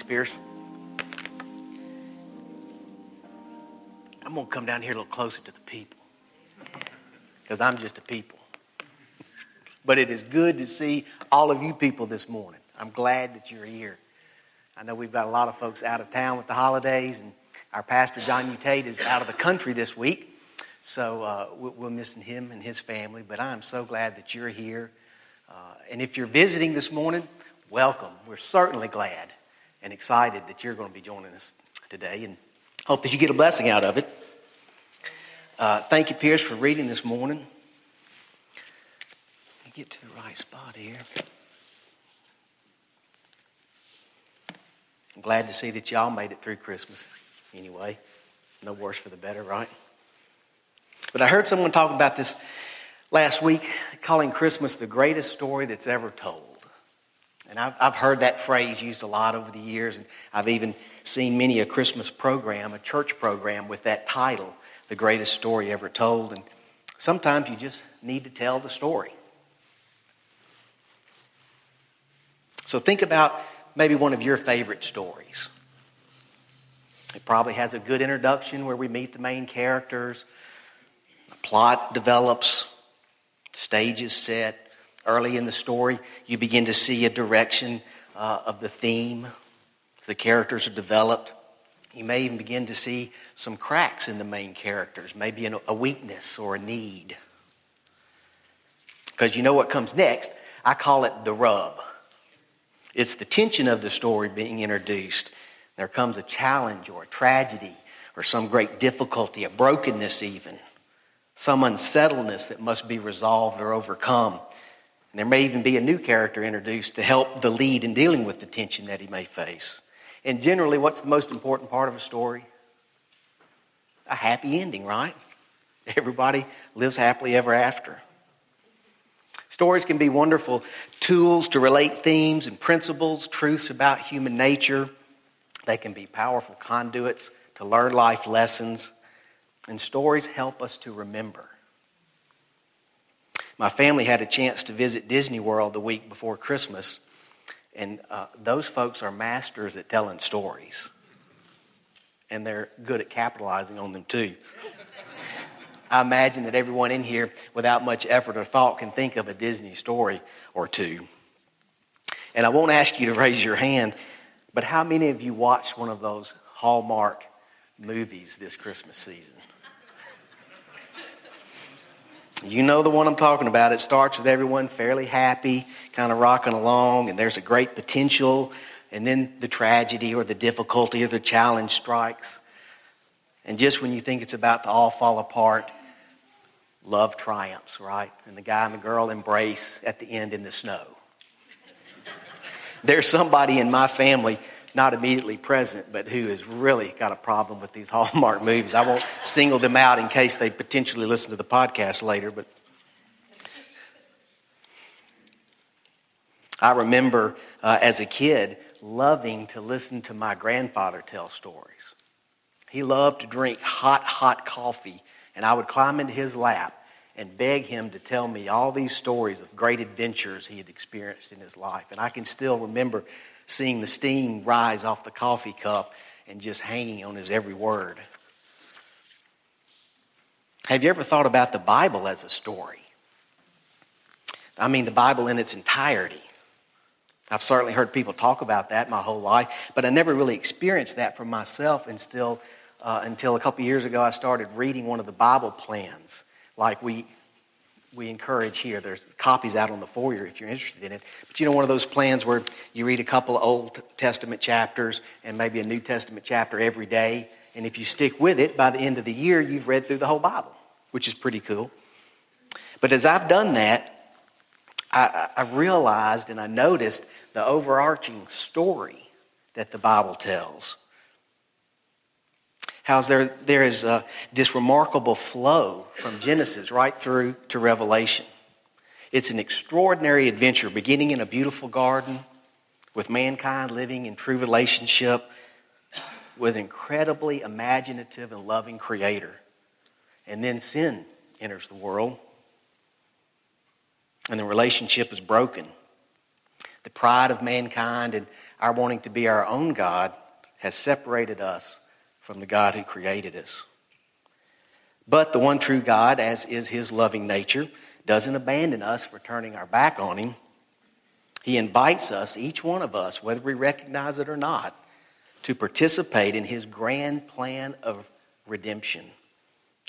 Thanks, Pierce. I'm going to come down here a little closer to the people because I'm just a people. But it is good to see all of you people this morning. I'm glad that you're here. I know we've got a lot of folks out of town with the holidays, and our pastor, John U. Tate, is out of the country this week. So uh, we're missing him and his family, but I'm so glad that you're here. Uh, and if you're visiting this morning, welcome. We're certainly glad and excited that you're going to be joining us today and hope that you get a blessing out of it. Uh, thank you, Pierce, for reading this morning. Let me get to the right spot here. I'm glad to see that y'all made it through Christmas anyway. No worse for the better, right? But I heard someone talk about this last week, calling Christmas the greatest story that's ever told. And I've, I've heard that phrase used a lot over the years, and I've even seen many a Christmas program, a church program, with that title the greatest story ever told. And sometimes you just need to tell the story. So think about maybe one of your favorite stories. It probably has a good introduction where we meet the main characters, plot develops, stage is set. Early in the story, you begin to see a direction uh, of the theme. The characters are developed. You may even begin to see some cracks in the main characters, maybe a weakness or a need. Because you know what comes next? I call it the rub. It's the tension of the story being introduced. There comes a challenge or a tragedy or some great difficulty, a brokenness even, some unsettledness that must be resolved or overcome. And there may even be a new character introduced to help the lead in dealing with the tension that he may face. And generally, what's the most important part of a story? A happy ending, right? Everybody lives happily ever after. Stories can be wonderful tools to relate themes and principles, truths about human nature. They can be powerful conduits to learn life lessons. And stories help us to remember. My family had a chance to visit Disney World the week before Christmas. And uh, those folks are masters at telling stories. And they're good at capitalizing on them too. I imagine that everyone in here, without much effort or thought, can think of a Disney story or two. And I won't ask you to raise your hand, but how many of you watched one of those Hallmark movies this Christmas season? You know the one I'm talking about. It starts with everyone fairly happy, kind of rocking along, and there's a great potential, and then the tragedy or the difficulty or the challenge strikes. And just when you think it's about to all fall apart, love triumphs, right? And the guy and the girl embrace at the end in the snow. There's somebody in my family not immediately present, but who has really got a problem with these Hallmark movies. I won't single them out in case they potentially listen to the podcast later, but I remember uh, as a kid loving to listen to my grandfather tell stories. He loved to drink hot, hot coffee, and I would climb into his lap and beg him to tell me all these stories of great adventures he had experienced in his life. And I can still remember seeing the steam rise off the coffee cup and just hanging on his every word. Have you ever thought about the Bible as a story? I mean, the Bible in its entirety. I've certainly heard people talk about that my whole life, but I never really experienced that for myself until, uh, until a couple years ago I started reading one of the Bible plans, like we we encourage here. There's copies out on the foyer if you're interested in it. But you know, one of those plans where you read a couple of Old Testament chapters and maybe a New Testament chapter every day. And if you stick with it, by the end of the year, you've read through the whole Bible, which is pretty cool. But as I've done that, I, I realized and I noticed the overarching story that the Bible tells how there, there is uh, this remarkable flow from Genesis right through to Revelation. It's an extraordinary adventure beginning in a beautiful garden with mankind living in true relationship with an incredibly imaginative and loving creator. And then sin enters the world, and the relationship is broken. The pride of mankind and our wanting to be our own God has separated us from the God who created us. But the one true God, as is his loving nature, doesn't abandon us for turning our back on him. He invites us, each one of us, whether we recognize it or not, to participate in his grand plan of redemption,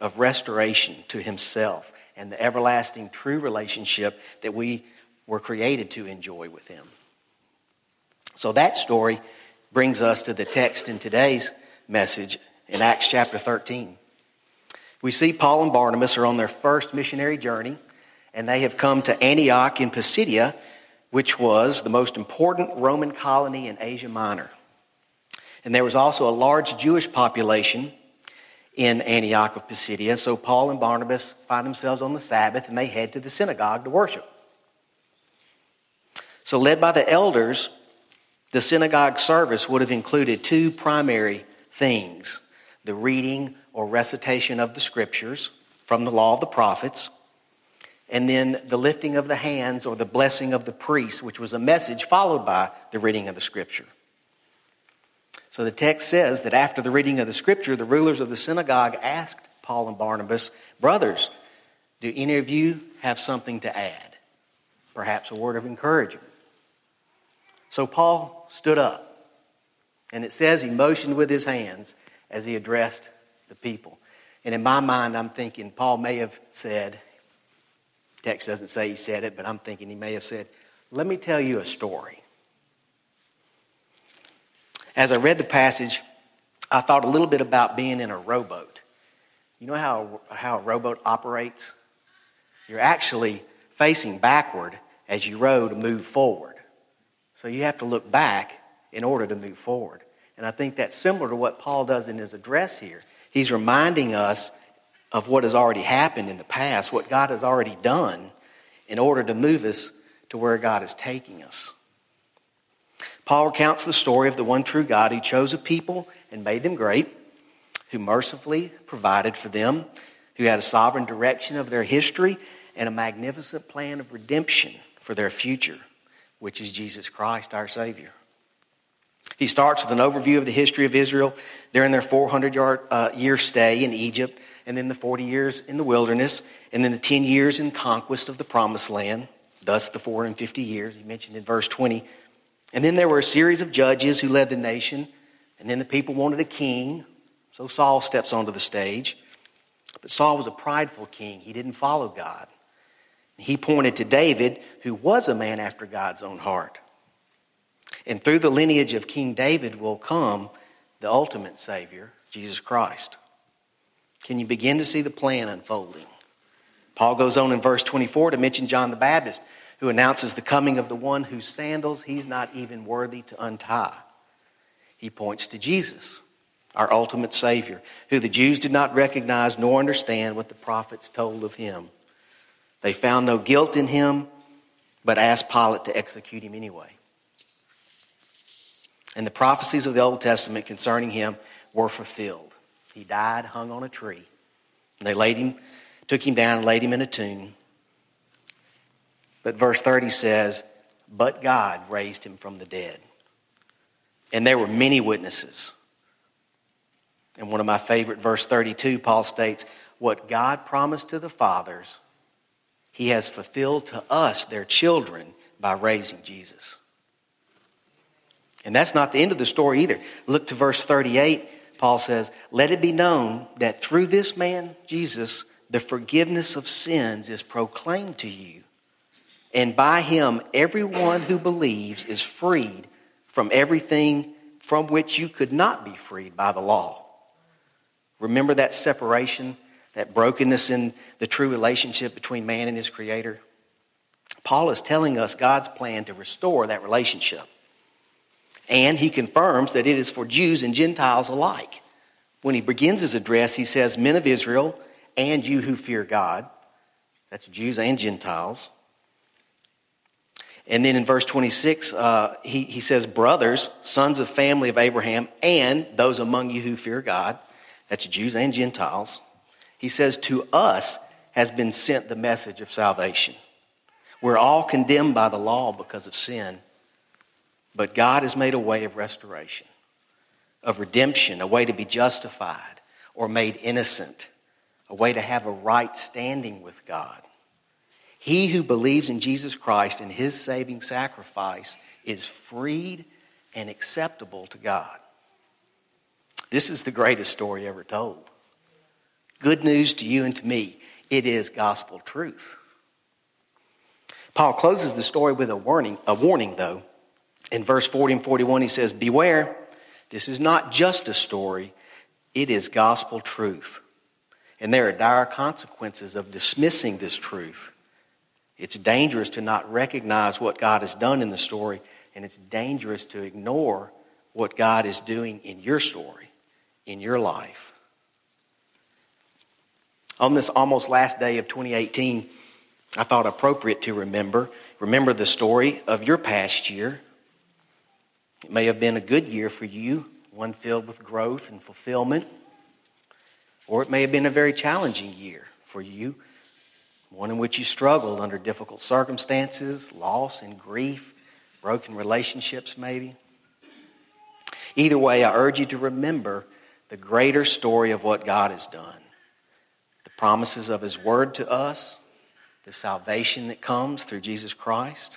of restoration to himself, and the everlasting true relationship that we were created to enjoy with him. So that story brings us to the text in today's message in Acts chapter 13. We see Paul and Barnabas are on their first missionary journey, and they have come to Antioch in Pisidia, which was the most important Roman colony in Asia Minor. And there was also a large Jewish population in Antioch of Pisidia. So Paul and Barnabas find themselves on the Sabbath and they head to the synagogue to worship. So, led by the elders, the synagogue service would have included two primary things the reading or recitation of the scriptures from the law of the prophets, and then the lifting of the hands or the blessing of the priest, which was a message followed by the reading of the scripture. So the text says that after the reading of the scripture, the rulers of the synagogue asked Paul and Barnabas, Brothers, do any of you have something to add? Perhaps a word of encouragement. So Paul stood up, and it says he motioned with his hands as he addressed the people. And in my mind, I'm thinking Paul may have said, text doesn't say he said it, but I'm thinking he may have said, Let me tell you a story. As I read the passage, I thought a little bit about being in a rowboat. You know how, how a rowboat operates? You're actually facing backward as you row to move forward. So you have to look back in order to move forward. And I think that's similar to what Paul does in his address here. He's reminding us of what has already happened in the past, what God has already done in order to move us to where God is taking us. Paul recounts the story of the one true God who chose a people and made them great, who mercifully provided for them, who had a sovereign direction of their history and a magnificent plan of redemption for their future, which is Jesus Christ, our Savior. He starts with an overview of the history of Israel during their 400 uh, year stay in Egypt, and then the 40 years in the wilderness, and then the 10 years in conquest of the promised land, thus the 450 years, he mentioned in verse 20 and then there were a series of judges who led the nation. And then the people wanted a king. So Saul steps onto the stage. But Saul was a prideful king. He didn't follow God. He pointed to David, who was a man after God's own heart. And through the lineage of King David will come the ultimate Savior, Jesus Christ. Can you begin to see the plan unfolding? Paul goes on in verse 24 to mention John the Baptist, who announces the coming of the one whose sandals he's not even worthy to untie. He points to Jesus, our ultimate Savior, who the Jews did not recognize nor understand what the prophets told of him. They found no guilt in him, but asked Pilate to execute him anyway. And the prophecies of the Old Testament concerning him were fulfilled. He died, hung on a tree. And they laid him, took him down and laid him in a tomb. But verse 30 says, But God raised him from the dead. And there were many witnesses. And one of my favorite, verse 32, Paul states, What God promised to the fathers, he has fulfilled to us, their children, by raising Jesus. And that's not the end of the story either. Look to verse 38. Paul says, Let it be known that through this man, Jesus, the forgiveness of sins is proclaimed to you and by him, everyone who believes is freed from everything from which you could not be freed by the law. Remember that separation, that brokenness in the true relationship between man and his creator? Paul is telling us God's plan to restore that relationship. And he confirms that it is for Jews and Gentiles alike. When he begins his address, he says, Men of Israel and you who fear God, that's Jews and Gentiles, and then in verse 26, uh, he, he says, Brothers, sons of family of Abraham, and those among you who fear God, that's Jews and Gentiles, he says, To us has been sent the message of salvation. We're all condemned by the law because of sin. But God has made a way of restoration, of redemption, a way to be justified or made innocent, a way to have a right standing with God. He who believes in Jesus Christ and his saving sacrifice is freed and acceptable to God. This is the greatest story ever told. Good news to you and to me. It is gospel truth. Paul closes the story with a warning, a warning though. In verse 40 and 41, he says, Beware, this is not just a story, it is gospel truth. And there are dire consequences of dismissing this truth. It's dangerous to not recognize what God has done in the story, and it's dangerous to ignore what God is doing in your story, in your life. On this almost last day of 2018, I thought appropriate to remember. Remember the story of your past year. It may have been a good year for you, one filled with growth and fulfillment. Or it may have been a very challenging year for you, one in which you struggled under difficult circumstances, loss and grief, broken relationships, maybe. Either way, I urge you to remember the greater story of what God has done the promises of His Word to us, the salvation that comes through Jesus Christ,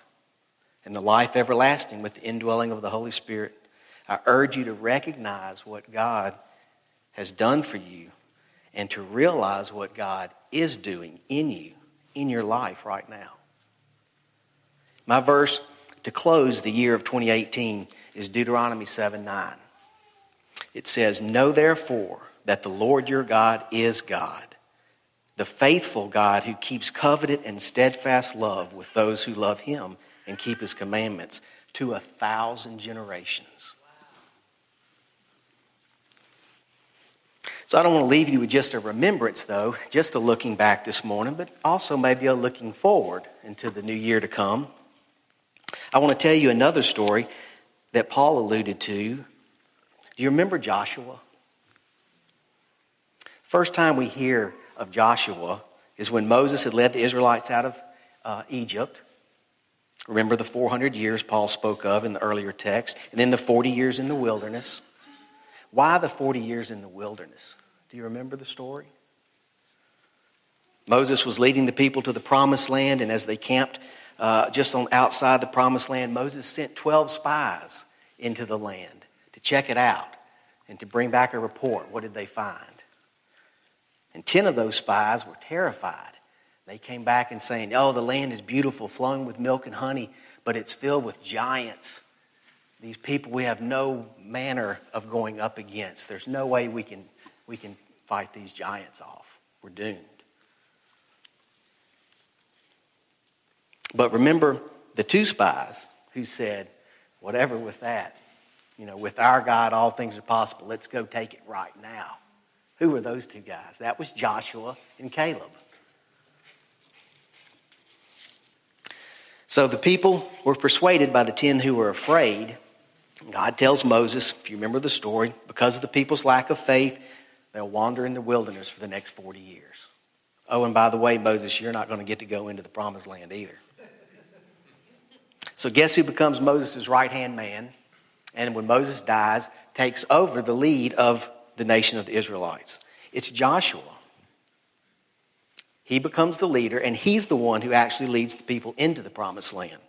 and the life everlasting with the indwelling of the Holy Spirit. I urge you to recognize what God has done for you and to realize what God is doing in you, in your life right now. My verse to close the year of 2018 is Deuteronomy 7 9. It says, Know therefore that the Lord your God is God, the faithful God who keeps covenant and steadfast love with those who love him and keep his commandments to a thousand generations. So I don't want to leave you with just a remembrance, though, just a looking back this morning, but also maybe a looking forward into the new year to come. I want to tell you another story that Paul alluded to. Do you remember Joshua? First time we hear of Joshua is when Moses had led the Israelites out of uh, Egypt. Remember the 400 years Paul spoke of in the earlier text, and then the 40 years in the wilderness. Why the 40 years in the wilderness? Do you remember the story? Moses was leading the people to the promised land, and as they camped uh, just on outside the promised land, Moses sent 12 spies into the land to check it out and to bring back a report. What did they find? And 10 of those spies were terrified. They came back and saying, Oh, the land is beautiful, flowing with milk and honey, but it's filled with giants these people we have no manner of going up against. There's no way we can, we can fight these giants off. We're doomed. But remember the two spies who said, whatever with that, you know, with our God, all things are possible. Let's go take it right now. Who were those two guys? That was Joshua and Caleb. So the people were persuaded by the ten who were afraid God tells Moses, if you remember the story, because of the people's lack of faith, they'll wander in the wilderness for the next 40 years. Oh, and by the way, Moses, you're not going to get to go into the promised land either. So, guess who becomes Moses' right hand man? And when Moses dies, takes over the lead of the nation of the Israelites. It's Joshua. He becomes the leader, and he's the one who actually leads the people into the promised land.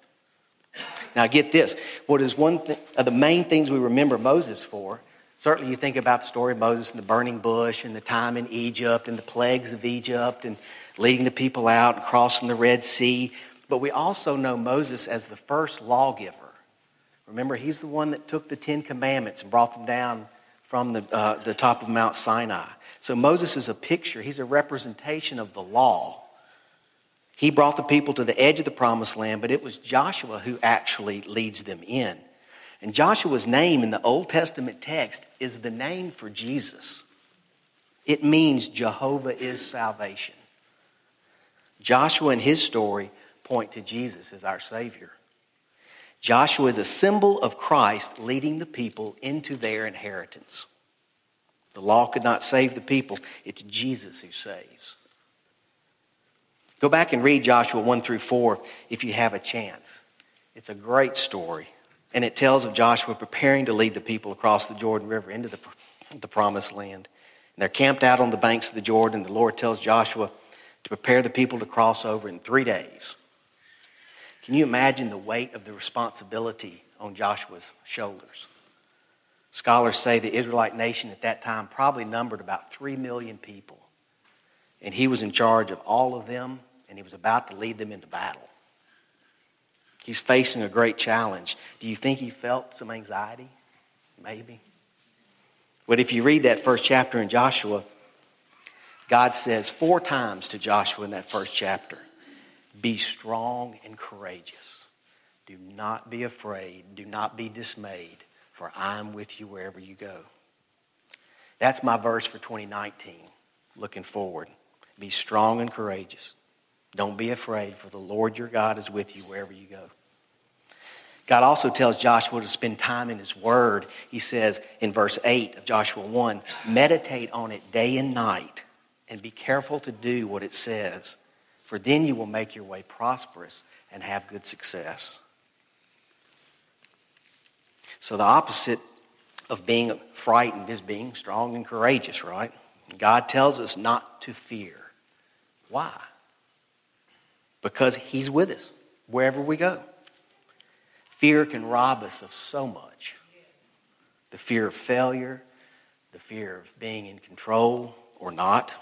Now, get this. What is one th- of uh, the main things we remember Moses for? Certainly, you think about the story of Moses and the burning bush and the time in Egypt and the plagues of Egypt and leading the people out and crossing the Red Sea. But we also know Moses as the first lawgiver. Remember, he's the one that took the Ten Commandments and brought them down from the, uh, the top of Mount Sinai. So Moses is a picture, he's a representation of the law. He brought the people to the edge of the promised land, but it was Joshua who actually leads them in. And Joshua's name in the Old Testament text is the name for Jesus. It means Jehovah is salvation. Joshua and his story point to Jesus as our Savior. Joshua is a symbol of Christ leading the people into their inheritance. The law could not save the people, it's Jesus who saves. Go back and read Joshua 1 through 4 if you have a chance. It's a great story And it tells of Joshua preparing to lead the people across the Jordan River into the, the promised land. And they're camped out on the banks of the Jordan. The Lord tells Joshua to prepare the people to cross over in three days. Can you imagine the weight of the responsibility on Joshua's shoulders? Scholars say the Israelite nation at that time probably numbered about 3 million people. And he was in charge of all of them, and he was about to lead them into battle. He's facing a great challenge. Do you think he felt some anxiety? Maybe. But if you read that first chapter in Joshua, God says four times to Joshua in that first chapter Be strong and courageous. Do not be afraid. Do not be dismayed, for I am with you wherever you go. That's my verse for 2019, looking forward. Be strong and courageous. Don't be afraid, for the Lord your God is with you wherever you go. God also tells Joshua to spend time in His Word. He says in verse 8 of Joshua 1 meditate on it day and night and be careful to do what it says, for then you will make your way prosperous and have good success. So, the opposite of being frightened is being strong and courageous, right? God tells us not to fear. Why? Because He's with us wherever we go. Fear can rob us of so much the fear of failure, the fear of being in control or not,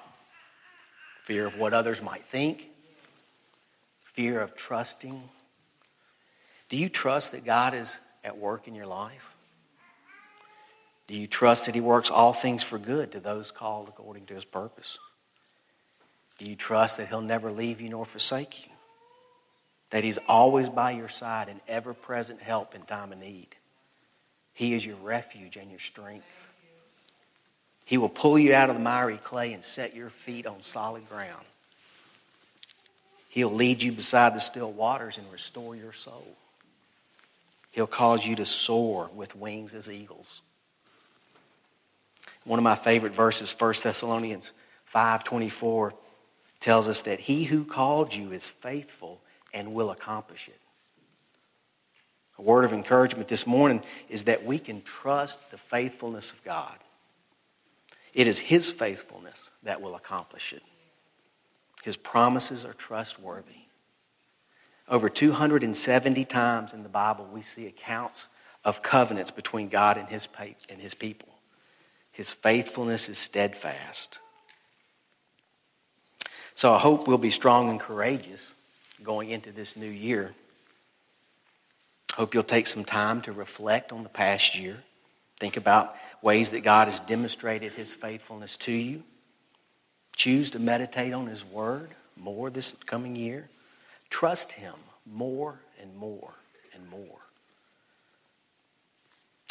fear of what others might think, fear of trusting. Do you trust that God is at work in your life? Do you trust that He works all things for good to those called according to His purpose? Do you trust that He'll never leave you nor forsake you? that He's always by your side and ever present help in time of need. He is your refuge and your strength. He will pull you out of the miry clay and set your feet on solid ground. He'll lead you beside the still waters and restore your soul. He'll cause you to soar with wings as eagles. One of my favorite verses, 1 Thessalonians 5:24, tells us that he who called you is faithful and will accomplish it. A word of encouragement this morning is that we can trust the faithfulness of God. It is His faithfulness that will accomplish it. His promises are trustworthy. Over 270 times in the Bible, we see accounts of covenants between God and His, and his people. His faithfulness is steadfast. So I hope we'll be strong and courageous going into this new year. Hope you'll take some time to reflect on the past year. Think about ways that God has demonstrated his faithfulness to you. Choose to meditate on his word more this coming year. Trust him more and more and more.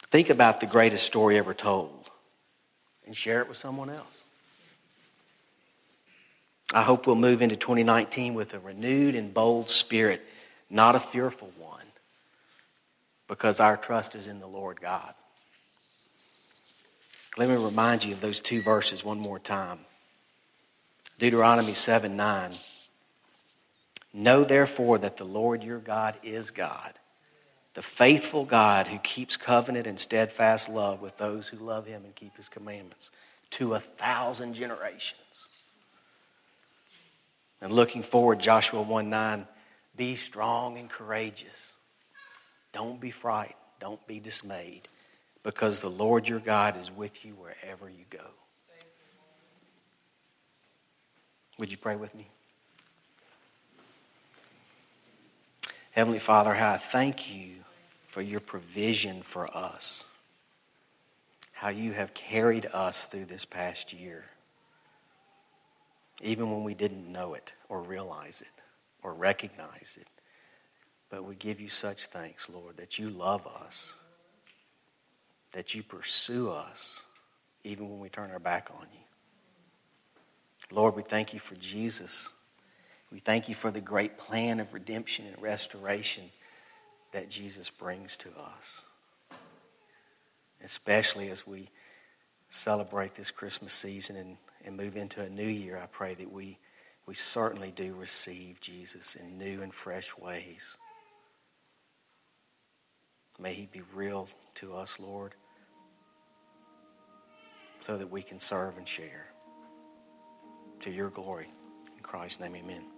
Think about the greatest story ever told and share it with someone else. I hope we'll move into 2019 with a renewed and bold spirit, not a fearful one, because our trust is in the Lord God. Let me remind you of those two verses one more time. Deuteronomy 7 9. Know therefore that the Lord your God is God, the faithful God who keeps covenant and steadfast love with those who love him and keep his commandments to a thousand generations. And looking forward, Joshua 1 9, be strong and courageous. Don't be frightened. Don't be dismayed, because the Lord your God is with you wherever you go. Would you pray with me? Heavenly Father, how I thank you for your provision for us, how you have carried us through this past year even when we didn't know it or realize it or recognize it. But we give you such thanks, Lord, that you love us, that you pursue us, even when we turn our back on you. Lord, we thank you for Jesus. We thank you for the great plan of redemption and restoration that Jesus brings to us. Especially as we celebrate this Christmas season and and move into a new year, I pray that we, we certainly do receive Jesus in new and fresh ways. May May he be real to us, Lord, so that we can serve and share. To your glory. In Christ's name, amen.